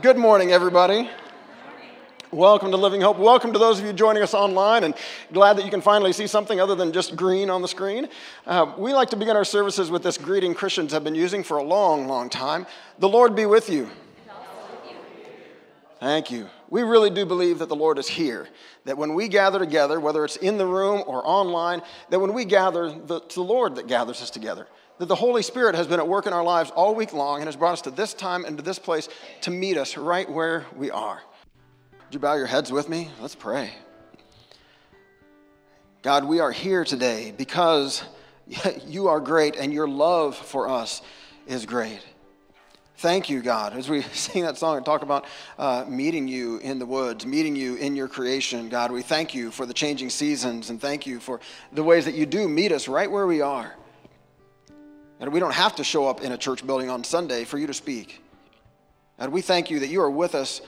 Good morning, everybody. Welcome to Living Hope. Welcome to those of you joining us online, and glad that you can finally see something other than just green on the screen. Uh, we like to begin our services with this greeting Christians have been using for a long, long time The Lord be with you. Thank you. We really do believe that the Lord is here. That when we gather together, whether it's in the room or online, that when we gather, the, it's the Lord that gathers us together that the Holy Spirit has been at work in our lives all week long and has brought us to this time and to this place to meet us right where we are. Would you bow your heads with me? Let's pray. God, we are here today because you are great and your love for us is great. Thank you, God. As we sing that song and talk about uh, meeting you in the woods, meeting you in your creation, God, we thank you for the changing seasons and thank you for the ways that you do meet us right where we are. And we don't have to show up in a church building on Sunday for you to speak. And we thank you that you are with us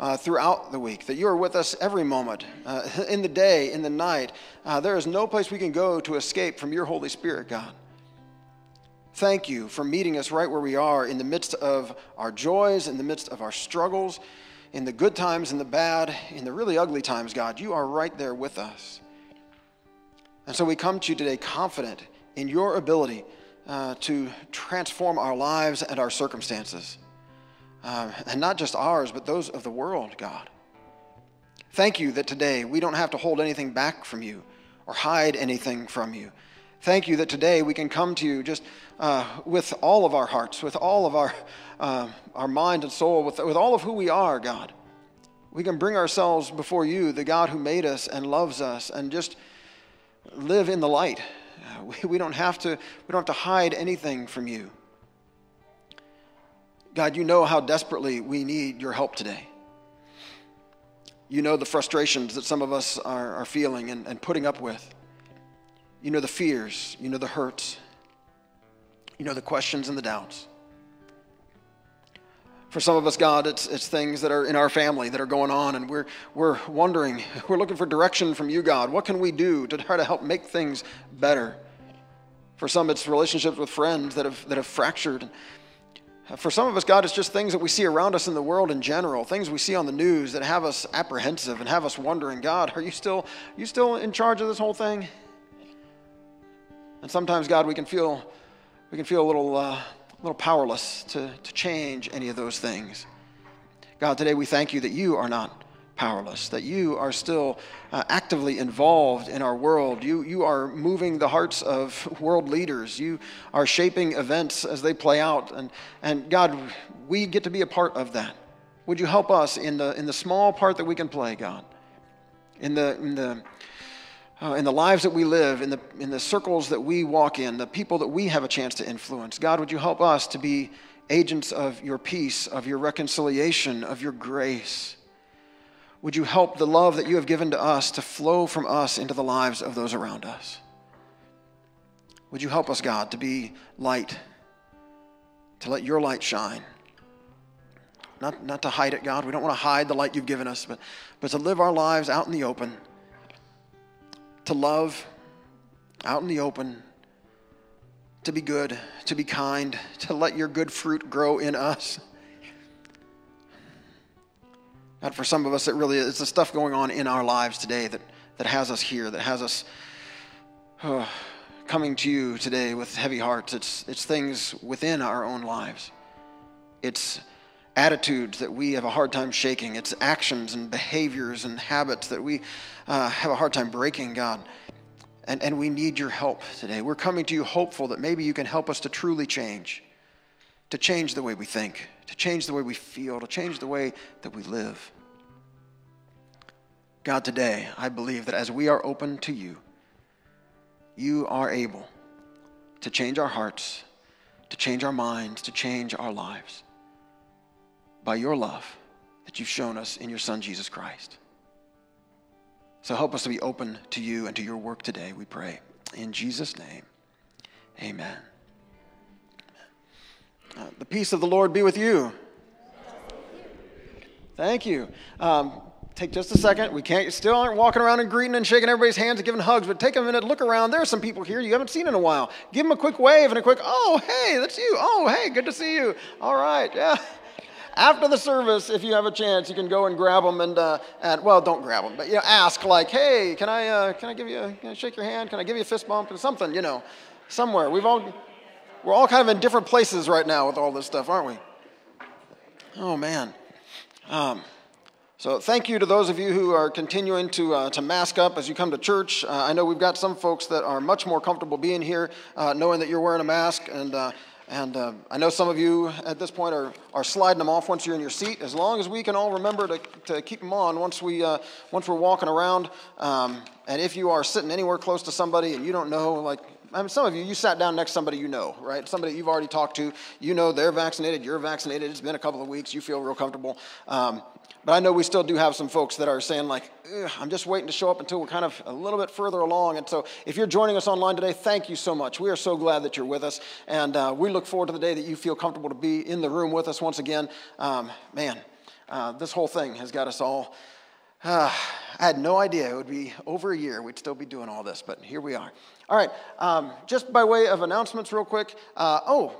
uh, throughout the week, that you are with us every moment, uh, in the day, in the night. Uh, there is no place we can go to escape from your Holy Spirit, God. Thank you for meeting us right where we are in the midst of our joys, in the midst of our struggles, in the good times and the bad, in the really ugly times, God. You are right there with us. And so we come to you today confident in your ability uh, to transform our lives and our circumstances. Uh, and not just ours, but those of the world, God. Thank you that today we don't have to hold anything back from you or hide anything from you. Thank you that today we can come to you just uh, with all of our hearts, with all of our, uh, our mind and soul, with, with all of who we are, God. We can bring ourselves before you, the God who made us and loves us, and just live in the light Uh, we, we, don't have to, we don't have to hide anything from you. God, you know how desperately we need your help today. You know the frustrations that some of us are, are feeling and, and putting up with. You know the fears. You know the hurts. You know the questions and the doubts. For some of us, God, it's, it's things that are in our family that are going on, and we're, we're wondering, we're looking for direction from you, God. What can we do to try to help make things better? For some, it's relationships with friends that have, that have fractured. For some of us, God, it's just things that we see around us in the world in general, things we see on the news that have us apprehensive and have us wondering, God, are you still, are you still in charge of this whole thing? And sometimes, God, we can feel, we can feel a little, uh, a little powerless to, to change any of those things. God, today we thank you that you are not powerless, that you are still uh, actively involved in our world. You, you are moving the hearts of world leaders. You are shaping events as they play out. And, and God, we get to be a part of that. Would you help us in the, in the small part that we can play, God? In the, in the, uh, in the lives that we live, in the, in the circles that we walk in, the people that we have a chance to influence. God, would you help us to be agents of your peace, of your reconciliation, of your grace? Would you help the love that you have given to us to flow from us into the lives of those around us? Would you help us, God, to be light, to let your light shine? Not, not to hide it, God. We don't want to hide the light you've given us, but, but to live our lives out in the open to love out in the open, to be good, to be kind, to let your good fruit grow in us. God, for some of us, it really is the stuff going on in our lives today that, that has us here, that has us uh, coming to you today with heavy hearts. It's, it's things within our own lives. It's attitudes that we have a hard time shaking. It's actions and behaviors and habits that we uh, have a hard time breaking, God. And, and we need your help today. We're coming to you hopeful that maybe you can help us to truly change, to change the way we think, to change the way we feel, to change the way that we live. God, today, I believe that as we are open to you, you are able to change our hearts, to change our minds, to change our lives by your love that you've shown us in your Son, Jesus Christ. So help us to be open to you and to your work today, we pray. In Jesus' name, amen. Uh, the peace of the Lord be with you. Thank you. Um, take just a second. We can't still aren't walking around and greeting and shaking everybody's hands and giving hugs, but take a minute, look around. There are some people here you haven't seen in a while. Give them a quick wave and a quick, oh, hey, that's you. Oh, hey, good to see you. All right, yeah after the service, if you have a chance, you can go and grab them and, uh, and well, don't grab them, but you know, ask like, hey, can I, uh, can I give you, a, can I shake your hand? Can I give you a fist bump or something? You know, somewhere. We've all, we're all kind of in different places right now with all this stuff, aren't we? Oh man. Um, so thank you to those of you who are continuing to, uh, to mask up as you come to church. Uh, I know we've got some folks that are much more comfortable being here, uh, knowing that you're wearing a mask, and uh, and uh, I know some of you at this point are, are sliding them off once you're in your seat. As long as we can all remember to, to keep them on once, we, uh, once we're walking around. Um, and if you are sitting anywhere close to somebody and you don't know, like I mean, some of you, you sat down next to somebody you know, right? Somebody you've already talked to. You know they're vaccinated, you're vaccinated. It's been a couple of weeks. You feel real comfortable. Um, but I know we still do have some folks that are saying, like, I'm just waiting to show up until we're kind of a little bit further along. And so if you're joining us online today, thank you so much. We are so glad that you're with us. And uh, we look forward to the day that you feel comfortable to be in the room with us once again. Um, man, uh, this whole thing has got us all. Uh, I had no idea it would be over a year. We'd still be doing all this, but here we are. All right, um, just by way of announcements, real quick. Uh, oh,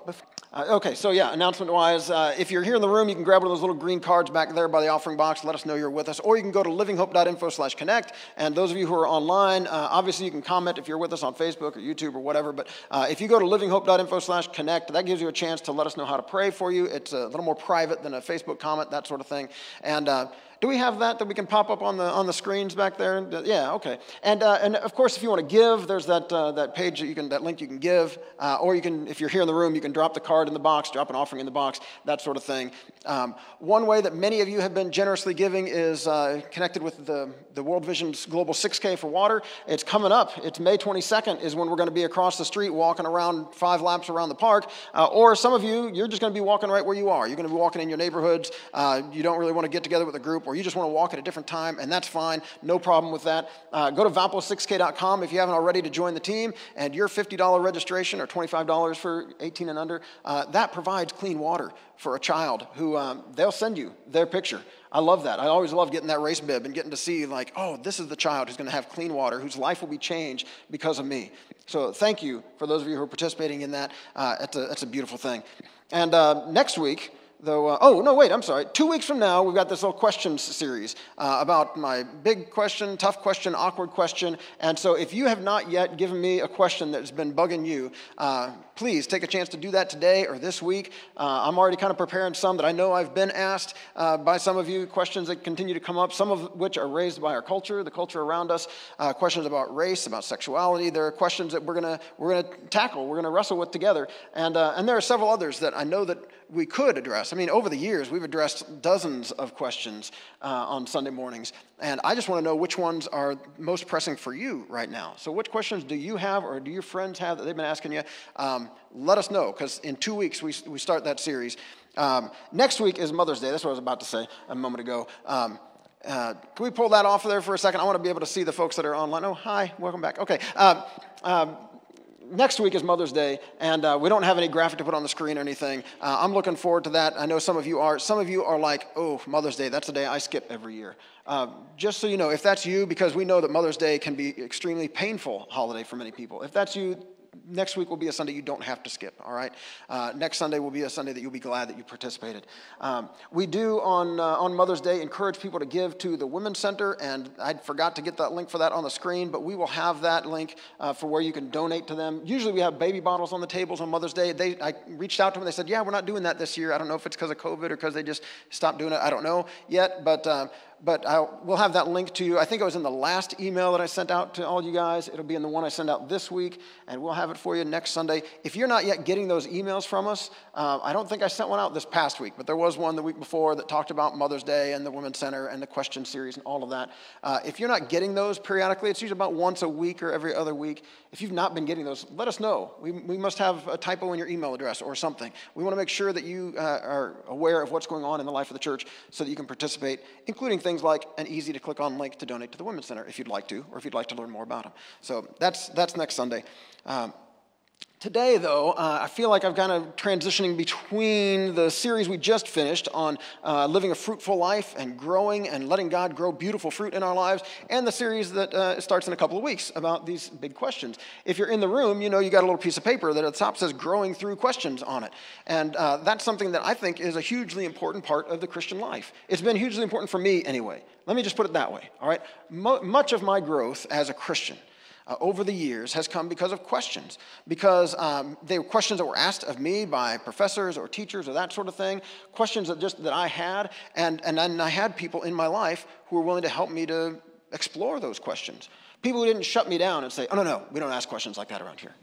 uh, okay, so yeah, announcement wise, uh, if you're here in the room, you can grab one of those little green cards back there by the offering box. Let us know you're with us. Or you can go to livinghope.info slash connect. And those of you who are online, uh, obviously you can comment if you're with us on Facebook or YouTube or whatever. But uh, if you go to livinghope.info slash connect, that gives you a chance to let us know how to pray for you. It's a little more private than a Facebook comment, that sort of thing. And uh, do we have that that we can pop up on the on the screens back there? Yeah, okay. And uh, and of course, if you want to give, there's that uh, that page that you can that link you can give, uh, or you can if you're here in the room, you can drop the card in the box, drop an offering in the box, that sort of thing. Um, one way that many of you have been generously giving is uh, connected with the the World Vision's Global 6K for water. It's coming up. It's May 22nd is when we're going to be across the street walking around five laps around the park. Uh, or some of you, you're just going to be walking right where you are. You're going to be walking in your neighborhoods. Uh, you don't really want to get together with a group or you just want to walk at a different time, and that's fine. No problem with that. Uh, go to valpo6k.com if you haven't already to join the team, and your $50 registration or $25 for 18 and under, uh, that provides clean water for a child who um, they'll send you their picture. I love that. I always love getting that race bib and getting to see, like, oh, this is the child who's going to have clean water, whose life will be changed because of me. So thank you for those of you who are participating in that. Uh, it's, a, it's a beautiful thing. And uh, next week, though, uh, oh, no, wait, I'm sorry. Two weeks from now, we've got this little questions series uh, about my big question, tough question, awkward question. And so if you have not yet given me a question that's been bugging you, uh, please take a chance to do that today or this week. Uh, I'm already kind of preparing some that I know I've been asked uh, by some of you, questions that continue to come up, some of which are raised by our culture, the culture around us, uh, questions about race, about sexuality. There are questions that we're going to we're gonna tackle, we're going to wrestle with together. And, and there are several others that I know that we could address. I mean, over the years, we've addressed dozens of questions uh, on Sunday mornings, and I just want to know which ones are most pressing for you right now. So, which questions do you have, or do your friends have that they've been asking you? Um, let us know, because in two weeks we, we start that series. Um, next week is Mother's Day. That's what I was about to say a moment ago. Um, uh, can we pull that off there for a second? I want to be able to see the folks that are online. Oh, hi, welcome back. Okay. Um, um next week is Mother's Day, and uh, we don't have any graphic to put on the screen or anything. Uh, I'm looking forward to that. I know some of you are. Some of you are like, oh, Mother's Day, that's the day I skip every year. Uh, just so you know, if that's you, because we know that Mother's Day can be extremely painful holiday for many people. If that's you, next week will be a Sunday you don't have to skip, all right? Uh, next Sunday will be a Sunday that you'll be glad that you participated. Um, we do on, uh, on Mother's Day encourage people to give to the Women's Center, and I forgot to get that link for that on the screen, but we will have that link uh, for where you can donate to them. Usually we have baby bottles on the tables on Mother's Day. They, I reached out to them, they said, yeah, we're not doing that this year. I don't know if it's because of COVID or because they just stopped doing it. I don't know yet, but uh, but I'll, we'll have that link to you. I think it was in the last email that I sent out to all you guys. It'll be in the one I send out this week, and we'll have it for you next Sunday. If you're not yet getting those emails from us, uh, I don't think I sent one out this past week, but there was one the week before that talked about Mother's Day and the Women's Center and the question series and all of that. Uh, if you're not getting those periodically, it's usually about once a week or every other week. If you've not been getting those, let us know. We, we must have a typo in your email address or something. We want to make sure that you uh, are aware of what's going on in the life of the church so that you can participate, including things like an easy to click on link to donate to the Women's Center if you'd like to, or if you'd like to learn more about them. So that's, that's next Sunday. Um, Today, though, uh, I feel like I've kind of transitioning between the series we just finished on uh, living a fruitful life and growing and letting God grow beautiful fruit in our lives, and the series that uh, starts in a couple of weeks about these big questions. If you're in the room, you know you got a little piece of paper that at the top says "Growing Through Questions" on it, and uh, that's something that I think is a hugely important part of the Christian life. It's been hugely important for me, anyway. Let me just put it that way. All right, Mo- much of my growth as a Christian uh, over the years has come because of questions. Because um, they were questions that were asked of me by professors or teachers or that sort of thing, questions that just that I had, and, and then I had people in my life who were willing to help me to explore those questions. People who didn't shut me down and say, oh, no, no, we don't ask questions like that around here.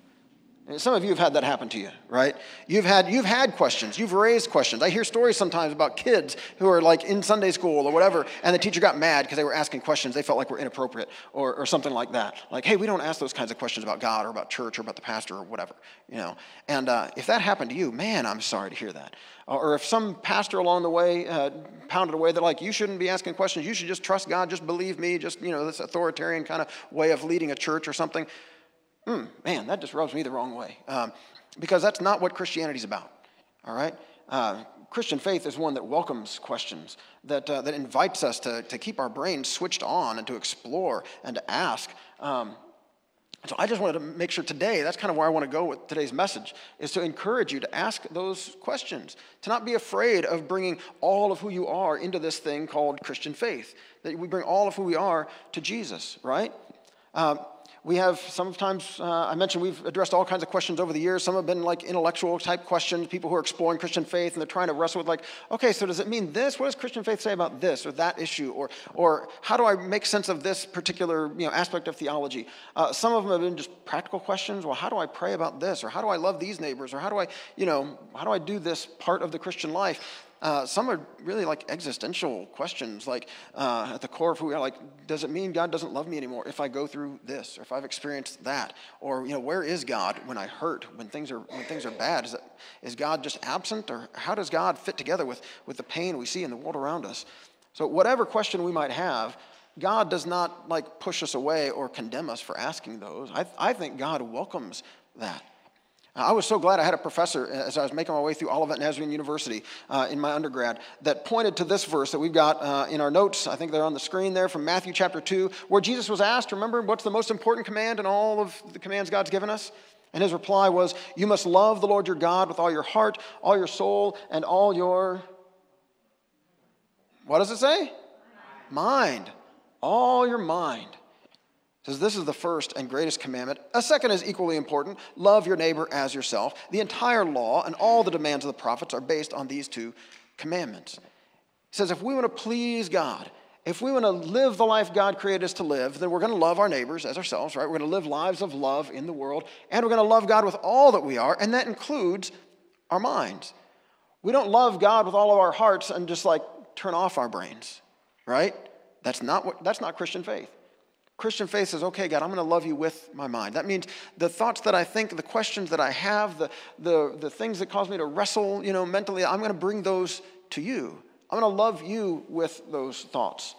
Some of you have had that happen to you, right? You've had, you've had questions. You've raised questions. I hear stories sometimes about kids who are like in Sunday school or whatever, and the teacher got mad because they were asking questions they felt like were inappropriate or, or something like that. Like, hey, we don't ask those kinds of questions about God or about church or about the pastor or whatever, you know. And uh, if that happened to you, man, I'm sorry to hear that. Or if some pastor along the way uh, pounded away, they're like, you shouldn't be asking questions. You should just trust God, just believe me, just, you know, this authoritarian kind of way of leading a church or something mm, man, that just rubs me the wrong way. Um, because that's not what Christianity is about, all right? Uh, Christian faith is one that welcomes questions, that, uh, that invites us to, to keep our brains switched on and to explore and to ask. Um, so I just wanted to make sure today, that's kind of where I want to go with today's message, is to encourage you to ask those questions, to not be afraid of bringing all of who you are into this thing called Christian faith, that we bring all of who we are to Jesus, right? Um, we have sometimes, uh, I mentioned we've addressed all kinds of questions over the years. Some have been like intellectual type questions, people who are exploring Christian faith and they're trying to wrestle with, like, okay, so does it mean this? What does Christian faith say about this or that issue? Or, or how do I make sense of this particular you know, aspect of theology? Uh, some of them have been just practical questions. Well, how do I pray about this? Or how do I love these neighbors? Or how do I, you know, how do I do this part of the Christian life? Uh, some are really like existential questions, like uh, at the core of who we are. Like, does it mean God doesn't love me anymore if I go through this, or if I've experienced that, or you know, where is God when I hurt, when things are when things are bad? Is, God just absent, or how does God fit together with with the pain we see in the world around us? So, whatever question we might have, God does not like push us away or condemn us for asking those. I, I think God welcomes that. I was so glad I had a professor as I was making my way through Olivet Nazarene University uh, in my undergrad that pointed to this verse that we've got uh, in our notes. I think they're on the screen there from Matthew chapter 2, where Jesus was asked, remember, what's the most important command in all of the commands God's given us? And his reply was, You must love the Lord your God with all your heart, all your soul, and all your. What does it say? Mind. All your mind says this is the first and greatest commandment. A second is equally important love your neighbor as yourself. The entire law and all the demands of the prophets are based on these two commandments. He says if we want to please God, if we want to live the life God created us to live, then we're going to love our neighbors as ourselves, right? We're going to live lives of love in the world, and we're going to love God with all that we are, and that includes our minds. We don't love God with all of our hearts and just like turn off our brains, right? That's not what that's not Christian faith. Christian faith says, okay, God, I'm going to love you with my mind. That means the thoughts that I think, the questions that I have, the, the, the things that cause me to wrestle, you know, mentally, I'm going to bring those to you. I'm going to love you with those thoughts.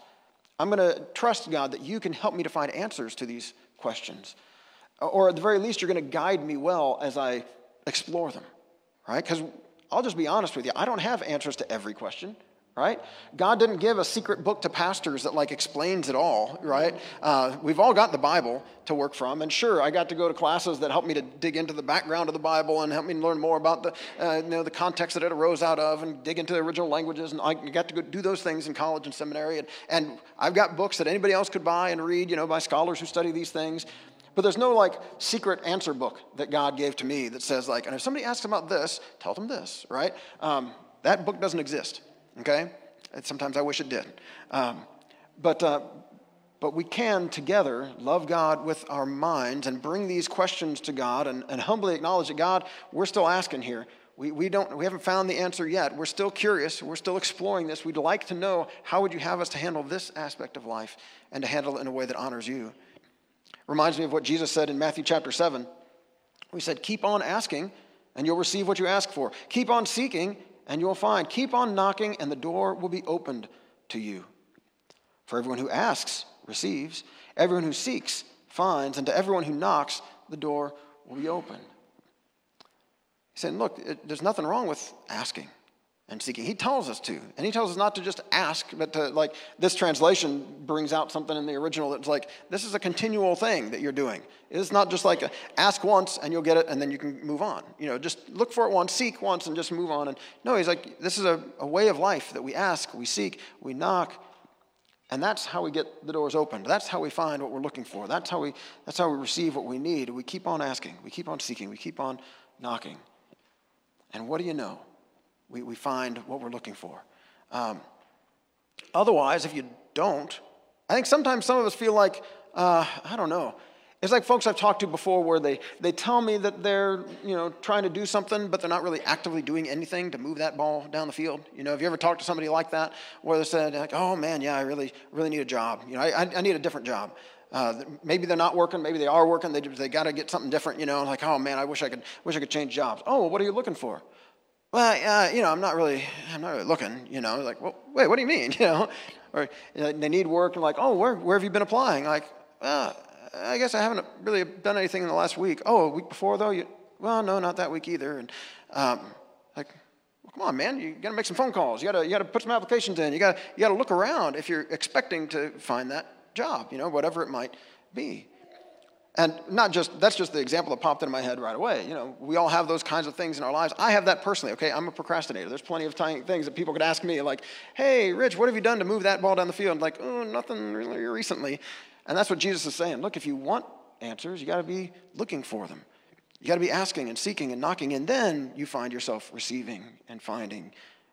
I'm going to trust, God, that you can help me to find answers to these questions. Or at the very least, you're going to guide me well as I explore them, right? Because I'll just be honest with you, I don't have answers to every question right? God didn't give a secret book to pastors that like explains it all, right? Uh, we've all got the Bible to work from, and sure, I got to go to classes that helped me to dig into the background of the Bible and help me learn more about the, uh, you know, the context that it arose out of, and dig into the original languages. And I got to go do those things in college and seminary, and, and I've got books that anybody else could buy and read, you know, by scholars who study these things. But there's no like secret answer book that God gave to me that says like, and if somebody asks about this, tell them this, right? Um, that book doesn't exist okay? And sometimes I wish it did. Um, but, uh, but we can together love God with our minds and bring these questions to God and, and humbly acknowledge that God, we're still asking here. We, we, don't, we haven't found the answer yet. We're still curious. We're still exploring this. We'd like to know how would you have us to handle this aspect of life and to handle it in a way that honors you. Reminds me of what Jesus said in Matthew chapter 7. We said, Keep on asking, and you'll receive what you ask for. Keep on seeking, and you'll find. Keep on knocking, and the door will be opened to you. For everyone who asks receives, everyone who seeks finds, and to everyone who knocks, the door will be opened. He's saying, look, it, there's nothing wrong with asking and seeking. He tells us to. And he tells us not to just ask, but to, like, this translation brings out something in the original that's like, this is a continual thing that you're doing. It's not just like a, ask once and you'll get it and then you can move on. You know, just look for it once, seek once, and just move on. And no, he's like, this is a, a way of life that we ask, we seek, we knock. And that's how we get the doors opened. That's how we find what we're looking for. That's how we, that's how we receive what we need. We keep on asking, we keep on seeking, we keep on knocking. And what do you know? We, we find what we're looking for. Um, otherwise, if you don't, I think sometimes some of us feel like, uh, I don't know. It's like folks I've talked to before where they, they tell me that they're, you know, trying to do something, but they're not really actively doing anything to move that ball down the field. You know, have you ever talked to somebody like that where they said, like, oh man, yeah, I really, really need a job. You know, I, I need a different job. Uh, maybe they're not working, maybe they are working, they, they got to get something different, you know, like, oh man, I wish I could, wish I could change jobs. Oh, well, what are you looking for? Well, uh, you know, I'm not really, I'm not really looking, you know, like, well, wait, what do you mean, you know? Or you know, they need work, and like, oh, where, where have you been applying? Like, uh, I guess I haven't really done anything in the last week. Oh, a week before though? You, well, no, not that week either. And um, like, well, come on, man, you got to make some phone calls. You got you to put some applications in. You got, you to look around if you're expecting to find that job, you know, whatever it might be. And not just, that's just the example that popped into my head right away. You know, we all have those kinds of things in our lives. I have that personally, okay? I'm a procrastinator. There's plenty of things that people could ask me, like, hey, Rich, what have you done to move that ball down the field? I'm like, oh, nothing really recently. And that's what Jesus is saying. Look, if you want answers, you got to be looking for them. You got to be asking and seeking and knocking, and then you find yourself receiving and finding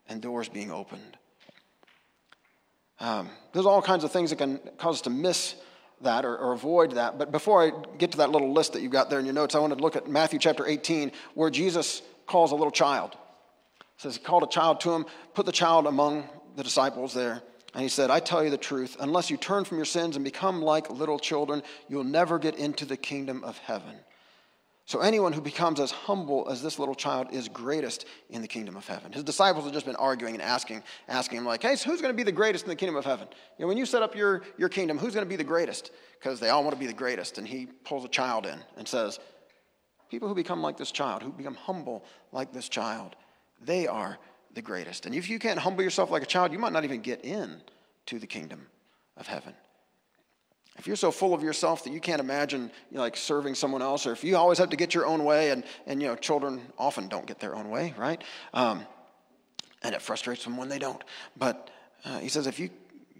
and doors being opened. Um, there's all kinds of things that can cause us to miss that or, or, avoid that. But before I get to that little list that you've got there in your notes, I want to look at Matthew chapter 18, where Jesus calls a little child. Says he called a child to him, put the child among the disciples there. And he said, I tell you the truth, unless you turn from your sins and become like little children, you'll never get into the kingdom of heaven. So anyone who becomes as humble as this little child is greatest in the kingdom of heaven. His disciples have just been arguing and asking, asking him, like, hey, so who's going to be the greatest in the kingdom of heaven? You know, when you set up your, your kingdom, who's going to be the greatest? Because they all want to be the greatest. And he pulls a child in and says, people who become like this child, who become humble like this child, they are the greatest. And if you can't humble yourself like a child, you might not even get in to the kingdom of heaven. If you're so full of yourself that you can't imagine you know, like serving someone else, or if you always have to get your own way, and, and you know, children often don't get their own way, right? Um, and it frustrates them when they don't. But uh, he says, if you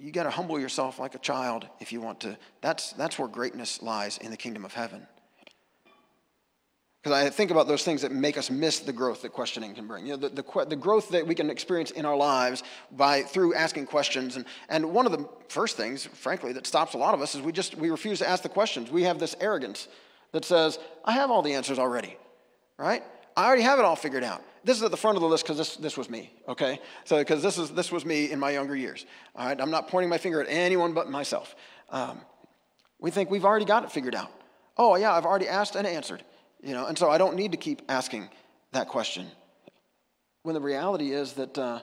you got to humble yourself like a child if you want to. That's that's where greatness lies in the kingdom of heaven. Because I think about those things that make us miss the growth that questioning can bring. You know, the, the, the, growth that we can experience in our lives by through asking questions. And, and one of the first things, frankly, that stops a lot of us is we just we refuse to ask the questions. We have this arrogance that says, I have all the answers already, right? I already have it all figured out. This is at the front of the list because this, this was me, okay? So because this, is, this was me in my younger years, all right? I'm not pointing my finger at anyone but myself. Um, we think we've already got it figured out. Oh, yeah, I've already asked and answered. You know, and so I don't need to keep asking that question. When the reality is that uh,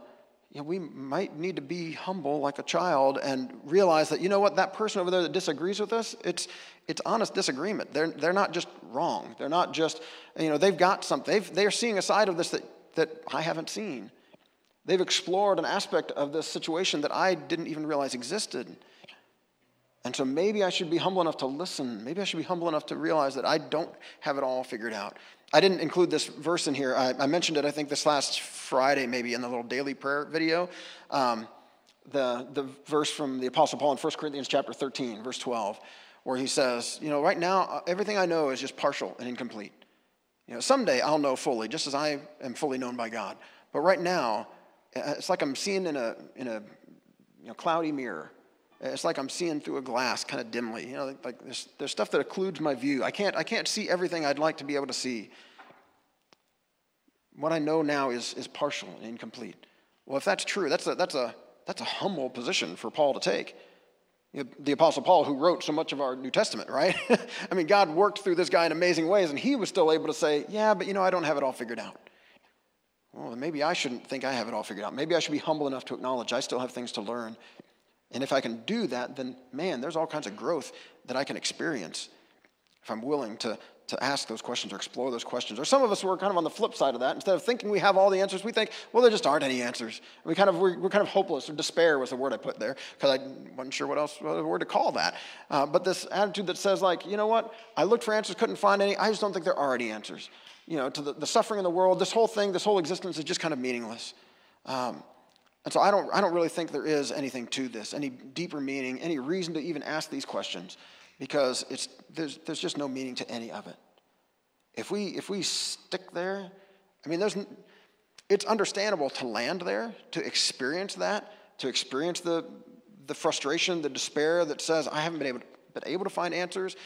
you know, we might need to be humble like a child and realize that, you know what, that person over there that disagrees with us, it's, it's honest disagreement. They're, they're not just wrong. They're not just, you know, they've got something. They've, they're seeing a side of this that, that I haven't seen. They've explored an aspect of this situation that I didn't even realize existed. And so maybe I should be humble enough to listen. Maybe I should be humble enough to realize that I don't have it all figured out. I didn't include this verse in here. I, I mentioned it, I think, this last Friday, maybe in the little daily prayer video. Um, the, the verse from the Apostle Paul in 1 Corinthians chapter 13, verse 12, where he says, You know, right now, uh, everything I know is just partial and incomplete. You know, someday I'll know fully, just as I am fully known by God. But right now, uh, it's like I'm seeing in a, in a you know, cloudy mirror. It's like I'm seeing through a glass kind of dimly. You know, like there's, there's stuff that occludes my view. I can't, I can't see everything I'd like to be able to see. What I know now is, is partial and incomplete. Well, if that's true, that's a, that's, a, that's a humble position for Paul to take. You know, the Apostle Paul, who wrote so much of our New Testament, right? I mean, God worked through this guy in amazing ways, and he was still able to say, Yeah, but you know, I don't have it all figured out. Well, maybe I shouldn't think I have it all figured out. Maybe I should be humble enough to acknowledge I still have things to learn and if I can do that, then man, there's all kinds of growth that I can experience if I'm willing to, to ask those questions or explore those questions. Or some of us were kind of on the flip side of that. Instead of thinking we have all the answers, we think, well, there just aren't any answers. We kind of, we're, we're kind of hopeless, or despair was the word I put there, because I wasn't sure what else what word to call that. Uh, but this attitude that says, like, you know what, I looked for answers, couldn't find any, I just don't think there are any answers. You know, to the, the suffering in the world, this whole thing, this whole existence is just kind of meaningless. Um, and so I don't, I don't really think there is anything to this, any deeper meaning, any reason to even ask these questions because it's, there's, there's just no meaning to any of it. If we, if we stick there, I mean, there's, it's understandable to land there, to experience that, to experience the, the frustration, the despair that says, I haven't been able, to, been able to find answers.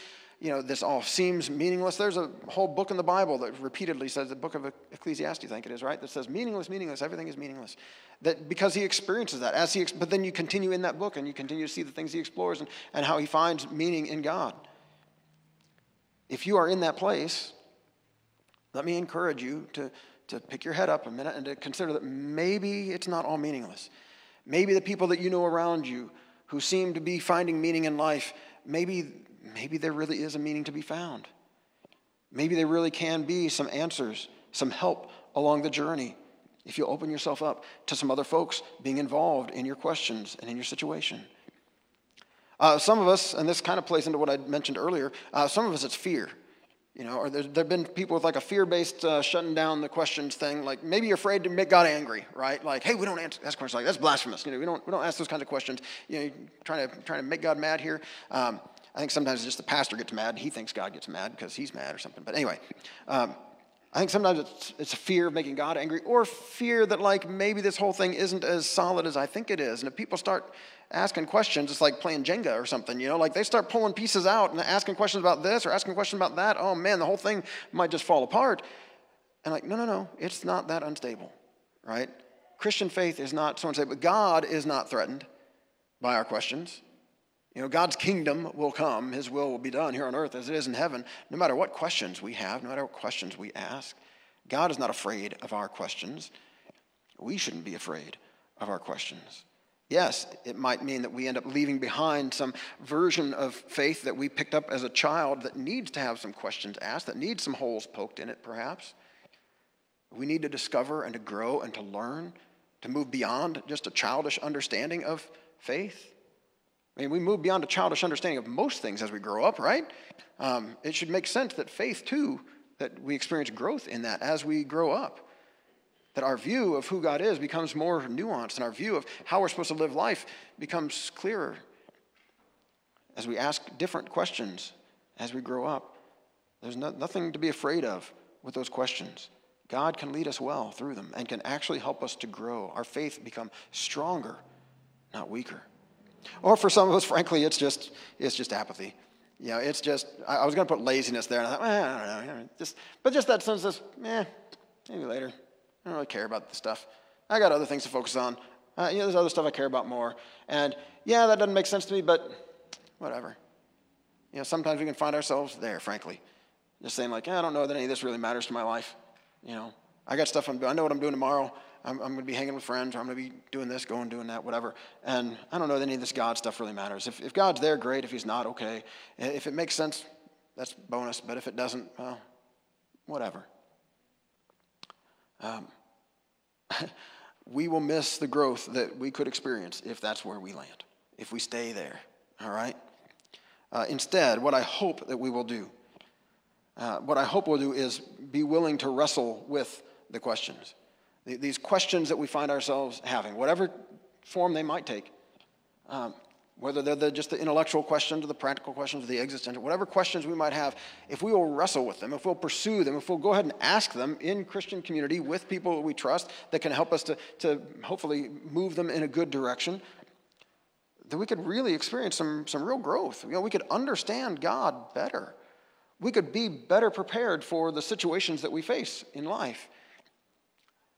You know, this all seems meaningless. There's a whole book in the Bible that repeatedly says, the book of Ecclesiastes, I think it is, right? That says, meaningless, meaningless, everything is meaningless. That because he experiences that, as he, but then you continue in that book and you continue to see the things he explores and, and how he finds meaning in God. If you are in that place, let me encourage you to, to pick your head up a minute and to consider that maybe it's not all meaningless. Maybe the people that you know around you who seem to be finding meaning in life, maybe, maybe there really is a meaning to be found. Maybe there really can be some answers, some help along the journey if you open yourself up to some other folks being involved in your questions and in your situation. Uh, some of us, and this kind of plays into what I mentioned earlier, uh, some of us it's fear. You know, or there have been people with like a fear-based uh, shutting down the questions thing. Like maybe you're afraid to make God angry, right? Like, hey, we don't answer ask questions like that's blasphemous. You know, we don't we don't ask those kinds of questions. You know, trying to trying to make God mad here. Um, I think sometimes just the pastor gets mad. and He thinks God gets mad because he's mad or something. But anyway, um, I think sometimes it's, it's a fear of making God angry or fear that, like, maybe this whole thing isn't as solid as I think it is. And if people start asking questions, it's like playing Jenga or something, you know, like they start pulling pieces out and asking questions about this or asking questions about that. Oh man, the whole thing might just fall apart. And like, no, no, no, it's not that unstable, right? Christian faith is not so unstable. God is not threatened by our questions. You know, God's kingdom will come, His will will be done here on earth as it is in heaven, no matter what questions we have, no matter what questions we ask. God is not afraid of our questions. We shouldn't be afraid of our questions. Yes, it might mean that we end up leaving behind some version of faith that we picked up as a child that needs to have some questions asked, that needs some holes poked in it, perhaps. We need to discover and to grow and to learn, to move beyond just a childish understanding of faith. I mean, we move beyond a childish understanding of most things as we grow up, right? Um, it should make sense that faith, too, that we experience growth in that as we grow up. That our view of who God is becomes more nuanced, and our view of how we're supposed to live life becomes clearer as we ask different questions as we grow up. There's no, nothing to be afraid of with those questions. God can lead us well through them and can actually help us to grow. Our faith become stronger, not weaker. Or for some of us, frankly, it's just, it's just apathy. You know, it's just, I, I was going to put laziness there, and I thought, eh, I don't know. Just, but just that sense of, eh, maybe later. I don't really care about this stuff. I got other things to focus on. Uh, you know, there's other stuff I care about more. And yeah, that doesn't make sense to me, but whatever. You know, sometimes we can find ourselves there, frankly. Just saying, like, yeah, I don't know that any of this really matters to my life. You know, I got stuff I'm. I know what I'm doing tomorrow. I'm, I'm going to be hanging with friends, or I'm going to be doing this, going, doing that, whatever. And I don't know that any of this God stuff really matters. If, if God's there, great. If He's not, okay. If it makes sense, that's bonus. But if it doesn't, well, whatever. Um, we will miss the growth that we could experience if that's where we land, if we stay there. All right? Uh, instead, what I hope that we will do, uh, what I hope we'll do is be willing to wrestle with the questions these questions that we find ourselves having, whatever form they might take, um, whether they're the, just the intellectual questions or the practical questions or the existential, whatever questions we might have, if we will wrestle with them, if we'll pursue them, if we'll go ahead and ask them in Christian community with people that we trust that can help us to, to hopefully move them in a good direction, then we could really experience some, some real growth. You know, we could understand God better. We could be better prepared for the situations that we face in life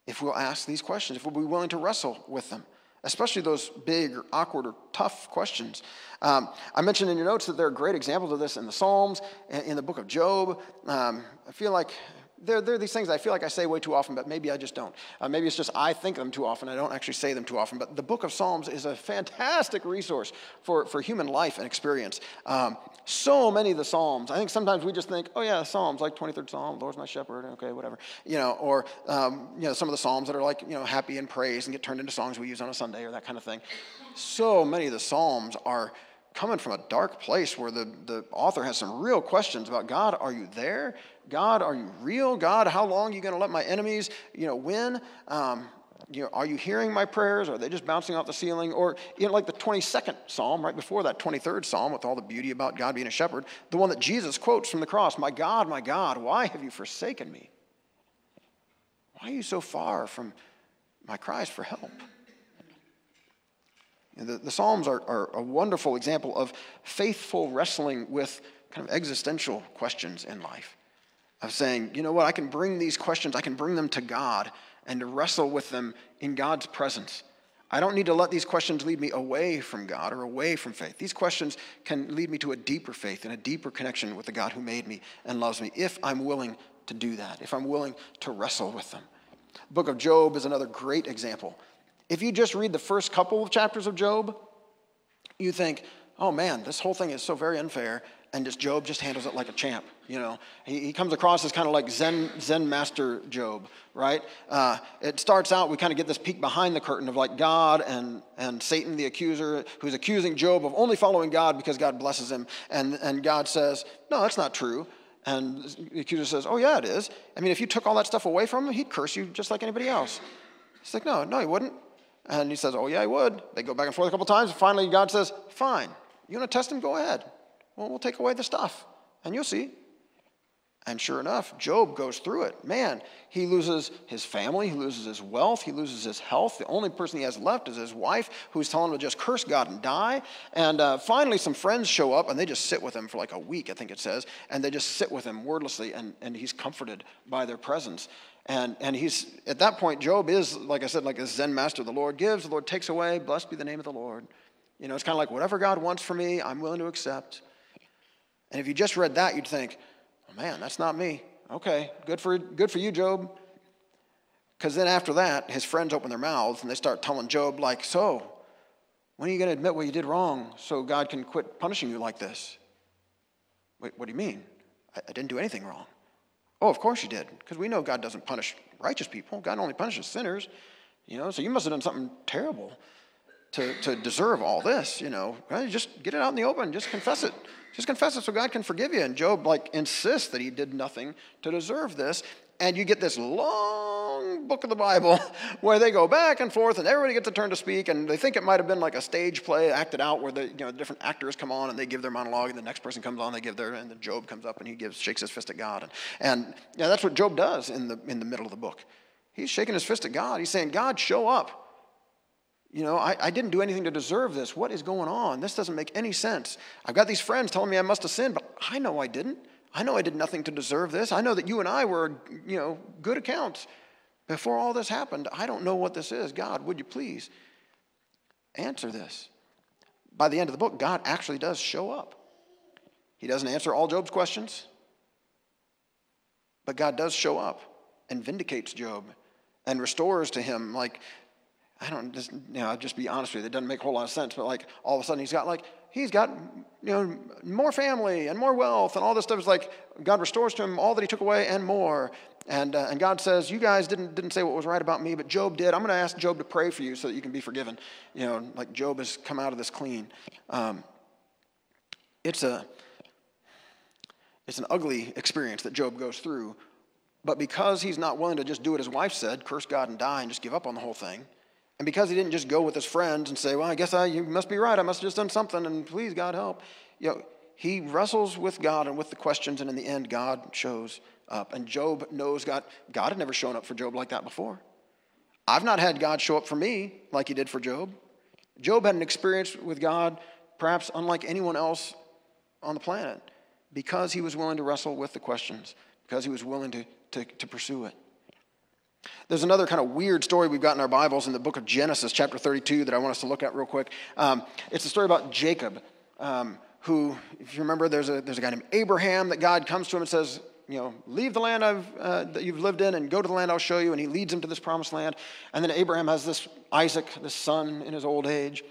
if we'll ask these questions, if we'll be willing to wrestle with them, especially those big or awkward or tough questions. Um, I mentioned in your notes that there are great examples of this in the Psalms, in the book of Job. Um, I feel like there, there are these things I feel like I say way too often, but maybe I just don't. Uh, maybe it's just I think them too often. I don't actually say them too often. But the book of Psalms is a fantastic resource for, for human life and experience. Um, so many of the Psalms, I think sometimes we just think, oh, yeah, Psalms, like 23rd Psalm, Lord's my shepherd, okay, whatever. You know, or, um, you know, some of the Psalms that are like, you know, happy and praise and get turned into songs we use on a Sunday or that kind of thing. So many of the Psalms are coming from a dark place where the, the author has some real questions about God, are you there? God, are you real? God, how long are you going to let my enemies, you know, win? Um, you know, are you hearing my prayers? Are they just bouncing off the ceiling? Or, you know, like the 22nd Psalm, right before that 23rd Psalm with all the beauty about God being a shepherd, the one that Jesus quotes from the cross My God, my God, why have you forsaken me? Why are you so far from my cries for help? The, the Psalms are, are a wonderful example of faithful wrestling with kind of existential questions in life. Of saying, you know what, I can bring these questions, I can bring them to God and wrestle with them in God's presence. I don't need to let these questions lead me away from God or away from faith. These questions can lead me to a deeper faith and a deeper connection with the God who made me and loves me if I'm willing to do that, if I'm willing to wrestle with them. The book of Job is another great example if you just read the first couple of chapters of Job, you think, oh man, this whole thing is so very unfair, and just Job just handles it like a champ. You know, he, he comes across as kind of like Zen Zen master Job, right? Uh, it starts out we kind of get this peek behind the curtain of like God and and Satan the accuser who's accusing Job of only following God because God blesses him, and and God says, no, that's not true. And the accuser says, oh yeah, it is. I mean, if you took all that stuff away from him, he'd curse you just like anybody else. He's like, no, no, he wouldn't. And he says, Oh, yeah, he would. They go back and forth a couple times. and Finally, God says, Fine. You want to test him? Go ahead. Well, we'll take away the stuff, and you'll see. And sure enough, Job goes through it. Man, he loses his family, he loses his wealth, he loses his health. The only person he has left is his wife, who's telling him to just curse God and die. And uh, finally, some friends show up and they just sit with him for like a week, I think it says, and they just sit with him wordlessly, and, and he's comforted by their presence. And, and he's, at that point, Job is, like I said, like a Zen master. The Lord gives, the Lord takes away. Blessed be the name of the Lord. You know, it's kind of like whatever God wants for me, I'm willing to accept. And if you just read that, you'd think, oh man, that's not me. Okay, good for, good for you, Job. Because then after that, his friends open their mouths and they start telling Job, like, so, when are you going to admit what you did wrong so God can quit punishing you like this? Wait, what do you mean? I, I didn't do anything wrong. Oh, of course you did, because we know God doesn't punish righteous people. God only punishes sinners. You know, so you must have done something terrible to, to deserve all this, you know. Just get it out in the open. Just confess it. Just confess it so God can forgive you. And Job, like, insists that he did nothing to deserve this. And you get this long book of the Bible where they go back and forth and everybody gets a turn to speak. And they think it might have been like a stage play acted out where the you know, different actors come on and they give their monologue and the next person comes on, they give their, and then Job comes up and he gives, shakes his fist at God. And, and yeah, that's what Job does in the, in the middle of the book. He's shaking his fist at God. He's saying, God, show up. You know, I, I didn't do anything to deserve this. What is going on? This doesn't make any sense. I've got these friends telling me I must have sinned, but I know I didn't. I know I did nothing to deserve this. I know that you and I were, you know, good accounts before all this happened. I don't know what this is. God, would you please answer this? By the end of the book, God actually does show up. He doesn't answer all Job's questions, but God does show up and vindicates Job and restores to him like I don't just you know, I'll just be honest with you, it doesn't make a whole lot of sense, but like all of a sudden he's got like he's got you know more family and more wealth and all this stuff is like God restores to him all that he took away and more. And, uh, and God says, You guys didn't, didn't say what was right about me, but Job did. I'm going to ask Job to pray for you so that you can be forgiven. You know, like Job has come out of this clean. Um, it's, a, it's an ugly experience that Job goes through. But because he's not willing to just do what his wife said, curse God and die, and just give up on the whole thing, and because he didn't just go with his friends and say, Well, I guess I, you must be right. I must have just done something, and please, God, help. You know, he wrestles with God and with the questions, and in the end, God shows up. And Job knows God. God had never shown up for Job like that before. I've not had God show up for me like he did for Job. Job had an experience with God perhaps unlike anyone else on the planet because he was willing to wrestle with the questions, because he was willing to, to, to pursue it. There's another kind of weird story we've got in our Bibles in the book of Genesis, chapter 32, that I want us to look at real quick. Um, it's a story about Jacob, um, who, if you remember, there's a, there's a guy named Abraham that God comes to him and says, you know, leave the land uh, that you've lived in and go to the land I'll show you. And he leads him to this promised land. And then Abraham has this Isaac, this son in his old age.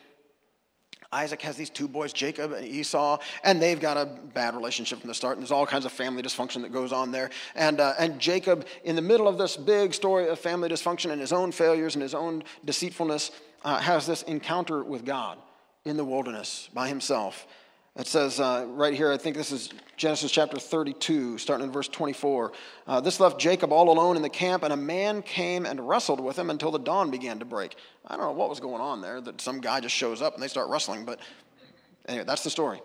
Isaac has these two boys, Jacob and Esau, and they've got a bad relationship from the start. And there's all kinds of family dysfunction that goes on there. And, uh, and Jacob, in the middle of this big story of family dysfunction and his own failures and his own deceitfulness, uh, has this encounter with God in the wilderness by himself. It says uh, right here, I think this is Genesis chapter 32, starting in verse 24. Uh, this left Jacob all alone in the camp, and a man came and wrestled with him until the dawn began to break. I don't know what was going on there, that some guy just shows up and they start wrestling, but anyway, that's the story.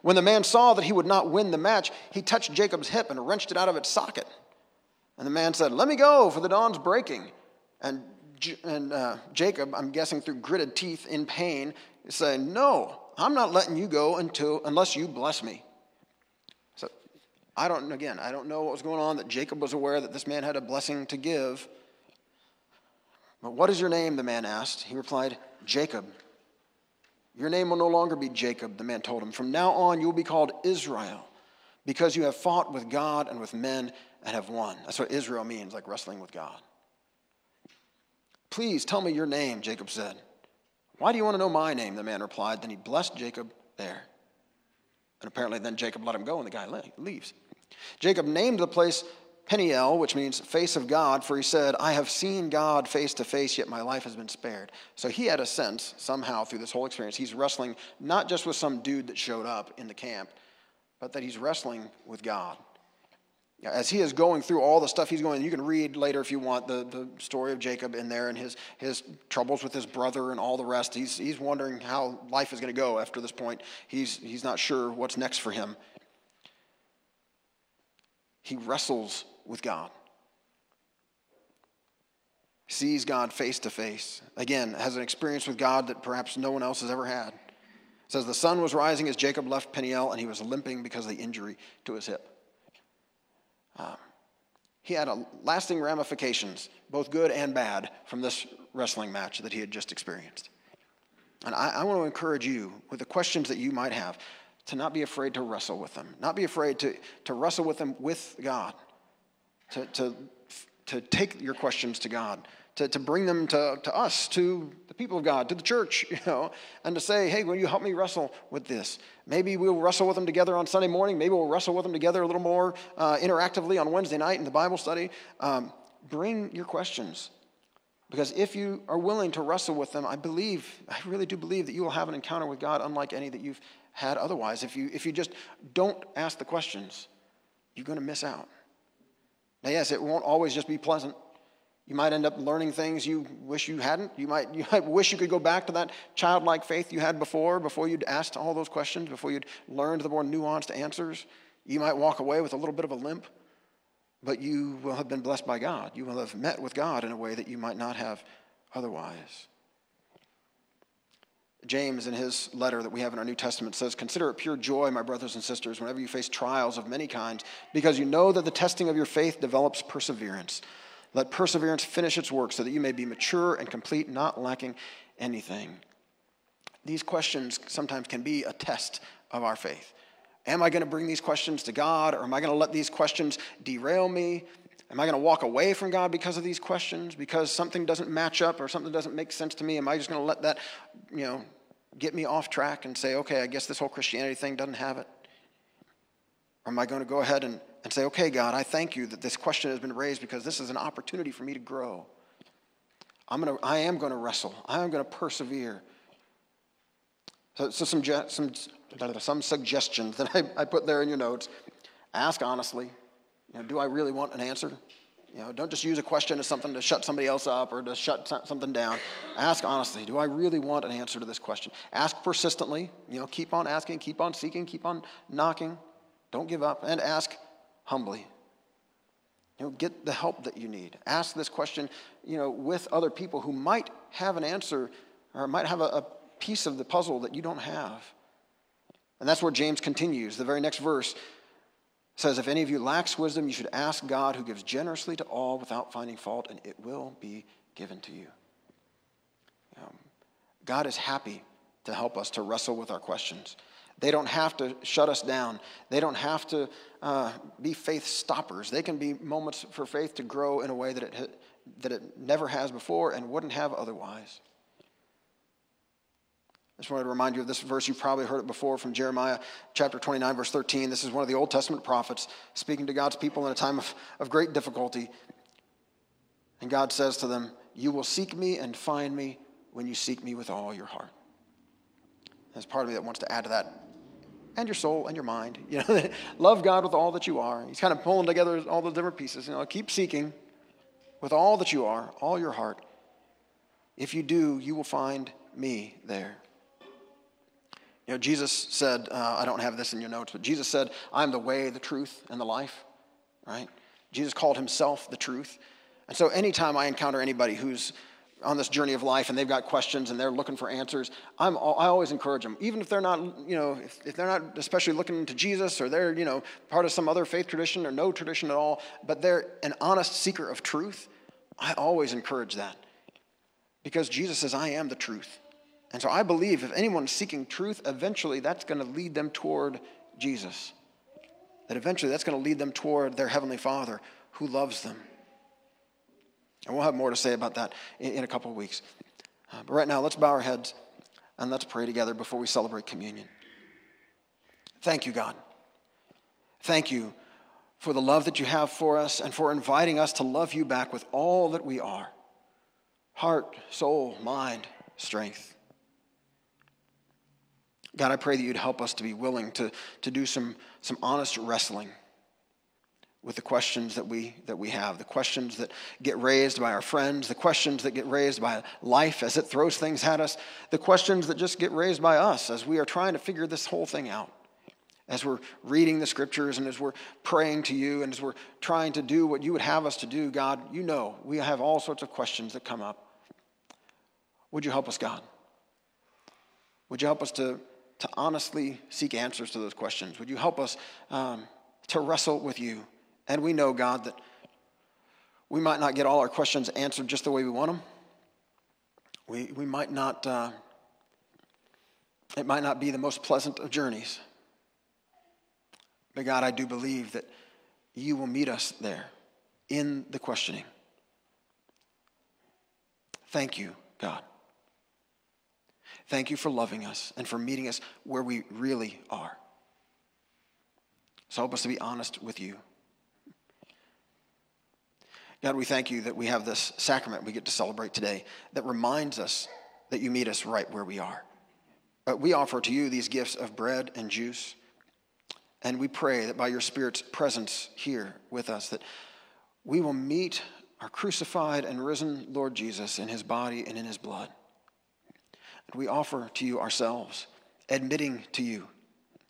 When the man saw that he would not win the match, he touched Jacob's hip and wrenched it out of its socket. And the man said, Let me go, for the dawn's breaking. And, and uh, Jacob, I'm guessing through gritted teeth in pain, said, No, I'm not letting you go until unless you bless me. So I don't again, I don't know what was going on that Jacob was aware that this man had a blessing to give. But what is your name? the man asked. He replied, Jacob. Your name will no longer be Jacob, the man told him. From now on, you will be called Israel, because you have fought with God and with men and have won. That's what Israel means, like wrestling with God. Please tell me your name, Jacob said. Why do you want to know my name? The man replied. Then he blessed Jacob there. And apparently, then Jacob let him go, and the guy leaves. Jacob named the place Peniel, which means face of God, for he said, I have seen God face to face, yet my life has been spared. So he had a sense, somehow, through this whole experience, he's wrestling not just with some dude that showed up in the camp, but that he's wrestling with God. As he is going through all the stuff he's going, you can read later if you want the, the story of Jacob in there and his, his troubles with his brother and all the rest. He's, he's wondering how life is going to go after this point. He's, he's not sure what's next for him. He wrestles with God, sees God face to face. Again, has an experience with God that perhaps no one else has ever had. It says the sun was rising as Jacob left Peniel, and he was limping because of the injury to his hip. He had a lasting ramifications, both good and bad, from this wrestling match that he had just experienced. And I, I want to encourage you with the questions that you might have to not be afraid to wrestle with them, not be afraid to, to wrestle with them with God, to, to, to take your questions to God, to, to bring them to, to us, to the people of God, to the church, you know, and to say, hey, will you help me wrestle with this? Maybe we'll wrestle with them together on Sunday morning. Maybe we'll wrestle with them together a little more uh, interactively on Wednesday night in the Bible study. Um, bring your questions. Because if you are willing to wrestle with them, I believe, I really do believe that you will have an encounter with God unlike any that you've had otherwise. If you, if you just don't ask the questions, you're going to miss out. Now, yes, it won't always just be pleasant. You might end up learning things you wish you hadn't. You might, you might wish you could go back to that childlike faith you had before, before you'd asked all those questions, before you'd learned the more nuanced answers. You might walk away with a little bit of a limp, but you will have been blessed by God. You will have met with God in a way that you might not have otherwise. James, in his letter that we have in our New Testament, says, Consider it pure joy, my brothers and sisters, whenever you face trials of many kinds, because you know that the testing of your faith develops perseverance. Let perseverance finish its work so that you may be mature and complete, not lacking anything. These questions sometimes can be a test of our faith. Am I going to bring these questions to God, or am I going to let these questions derail me? Am I going to walk away from God because of these questions? Because something doesn't match up or something doesn't make sense to me? Am I just going to let that, you know, get me off track and say, okay, I guess this whole Christianity thing doesn't have it? Or am I going to go ahead and and say, okay, God, I thank you that this question has been raised because this is an opportunity for me to grow. I'm gonna, I am going to wrestle. I am going to persevere. So, so some, some, some suggestions that I, I put there in your notes. Ask honestly. You know, do I really want an answer? You know, don't just use a question as something to shut somebody else up or to shut something down. Ask honestly, do I really want an answer to this question? Ask persistently. You know, keep on asking, keep on seeking, keep on knocking. Don't give up. And ask humbly. You know, get the help that you need. Ask this question, you know, with other people who might have an answer or might have a, a piece of the puzzle that you don't have. And that's where James continues. The very next verse says, If any of you lacks wisdom, you should ask God who gives generously to all without finding fault, and it will be given to you. Um, God is happy to help us to wrestle with our questions. They don't have to shut us down. They don't have to uh, be faith stoppers. They can be moments for faith to grow in a way that it, that it never has before and wouldn't have otherwise. I just wanted to remind you of this verse. You've probably heard it before from Jeremiah chapter 29, verse 13. This is one of the Old Testament prophets speaking to God's people in a time of, of great difficulty. And God says to them, You will seek me and find me when you seek me with all your heart. There's part of me that wants to add to that. And your soul and your mind. You know, love God with all that you are. He's kind of pulling together all the different pieces. You know, keep seeking with all that you are, all your heart. If you do, you will find me there. You know, Jesus said, uh, I don't have this in your notes, but Jesus said, I'm the way, the truth, and the life, right? Jesus called himself the truth. And so anytime I encounter anybody who's on this journey of life and they've got questions and they're looking for answers, I'm, I always encourage them, even if they're not, you know, if, if they're not especially looking to Jesus or they're, you know, part of some other faith tradition or no tradition at all, but they're an honest seeker of truth, I always encourage that. Because Jesus says, I am the truth. And so I believe if anyone's seeking truth, eventually that's going to lead them toward Jesus. That eventually that's going to lead them toward their Heavenly Father who loves them. And we'll have more to say about that in, in a couple of weeks. Uh, but right now, let's bow our heads and let's pray together before we celebrate communion. Thank you, God. Thank you for the love that you have for us and for inviting us to love you back with all that we are heart, soul, mind, strength. God, I pray that you'd help us to be willing to, to do some, some honest wrestling with the questions that we, that we have, the questions that get raised by our friends, the questions that get raised by life as it throws things at us, the questions that just get raised by us as we are trying to figure this whole thing out. As we're reading the scriptures and as we're praying to you and as we're trying to do what you would have us to do, God, you know we have all sorts of questions that come up. Would you help us, God? Would you help us to to honestly seek answers to those questions. Would you help us um, to wrestle with you? And we know, God, that we might not get all our questions answered just the way we want them. We, we might not, uh, it might not be the most pleasant of journeys. But God, I do believe that you will meet us there in the questioning. Thank you, God. Thank you for loving us and for meeting us where we really are. So help us to be honest with you. God, we thank you that we have this sacrament we get to celebrate today that reminds us that you meet us right where we are. But we offer to you these gifts of bread and juice. And we pray that by your Spirit's presence here with us, that we will meet our crucified and risen Lord Jesus in his body and in his blood we offer to you ourselves, admitting to you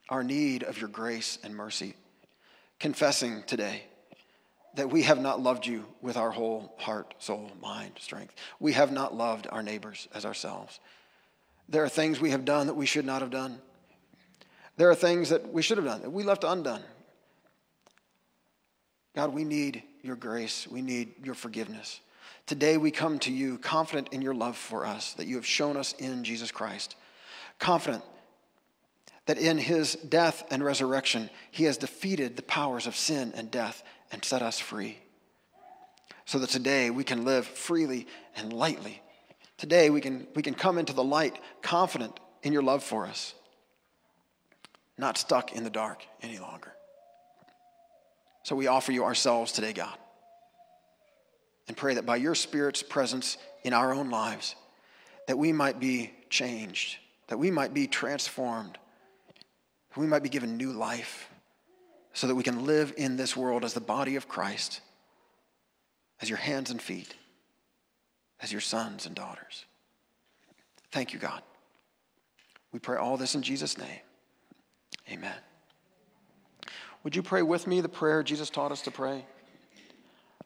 our need of your grace and mercy, confessing today that we have not loved you with our whole heart, soul, mind, strength. We have not loved our neighbors as ourselves. There are things we have done that we should not have done. There are things that we should have done that we left undone. God, we need your grace. We need your forgiveness. Today we come to you confident in your love for us that you have shown us in Jesus Christ. Confident that in his death and resurrection, he has defeated the powers of sin and death and set us free. So that today we can live freely and lightly. Today we can, we can come into the light confident in your love for us, not stuck in the dark any longer. So we offer you ourselves today, God and pray that by your Spirit's presence in our own lives, that we might be changed, that we might be transformed, that we might be given new life, so that we can live in this world as the body of Christ, as your hands and feet, as your sons and daughters. Thank you, God. We pray all this in Jesus' name. Amen. Would you pray with me the prayer Jesus taught us to pray?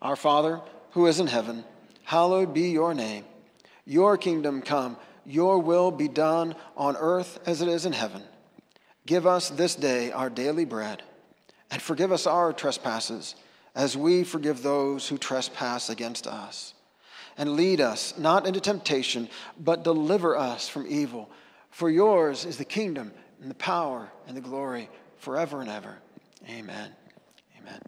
Our Father, who is in heaven, hallowed be your name. Your kingdom come, your will be done on earth as it is in heaven. Give us this day our daily bread, and forgive us our trespasses, as we forgive those who trespass against us. And lead us not into temptation, but deliver us from evil. For yours is the kingdom and the power and the glory forever and ever. Amen. Amen.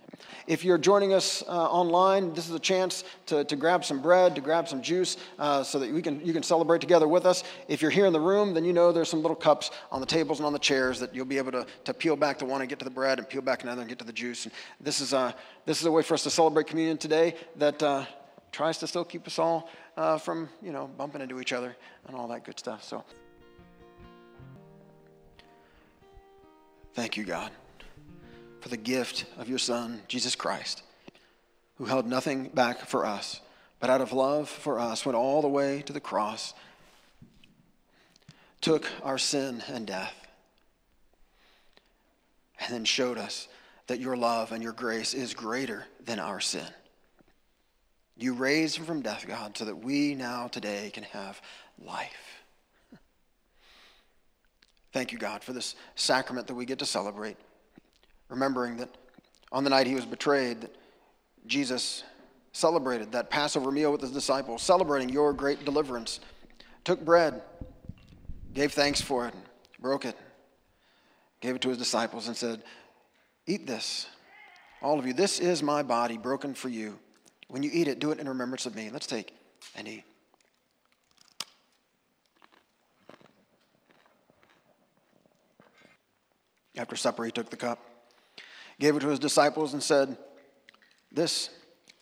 If you're joining us uh, online, this is a chance to, to grab some bread, to grab some juice, uh, so that we can, you can celebrate together with us. If you're here in the room, then you know there's some little cups on the tables and on the chairs that you'll be able to, to peel back the one and get to the bread, and peel back another and get to the juice. And this is a, this is a way for us to celebrate communion today that uh, tries to still keep us all uh, from, you know, bumping into each other and all that good stuff. So. Thank you, God, for the gift of your Son, Jesus Christ, who held nothing back for us, but out of love for us went all the way to the cross, took our sin and death, and then showed us that your love and your grace is greater than our sin. You raised him from death, God, so that we now today can have life. Thank you, God, for this sacrament that we get to celebrate. Remembering that on the night he was betrayed, that Jesus celebrated that Passover meal with his disciples, celebrating your great deliverance. Took bread, gave thanks for it, broke it, gave it to his disciples, and said, Eat this, all of you. This is my body broken for you. When you eat it, do it in remembrance of me. Let's take and eat. After supper, he took the cup, gave it to his disciples, and said, This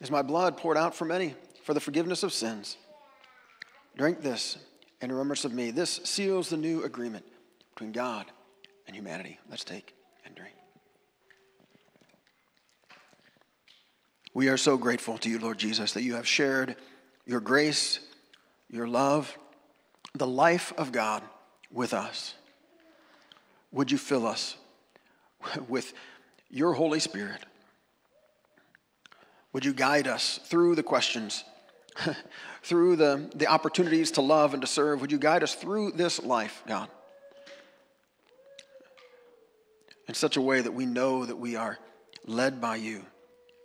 is my blood poured out for many for the forgiveness of sins. Drink this in remembrance of me. This seals the new agreement between God and humanity. Let's take and drink. We are so grateful to you, Lord Jesus, that you have shared your grace, your love, the life of God with us. Would you fill us with your Holy Spirit? Would you guide us through the questions, through the, the opportunities to love and to serve? Would you guide us through this life, God? In such a way that we know that we are led by you.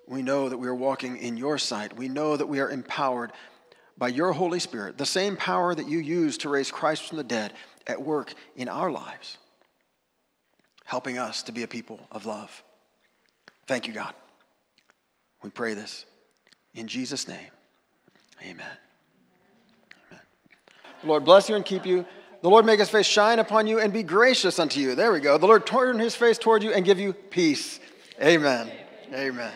We know that we are walking in your sight. We know that we are empowered by your Holy Spirit, the same power that you used to raise Christ from the dead at work in our lives helping us to be a people of love. Thank you, God. We pray this in Jesus' name. Amen. Amen. The Lord bless you and keep you. The Lord make his face shine upon you and be gracious unto you. There we go. The Lord turn his face toward you and give you peace. Amen. Amen. Amen.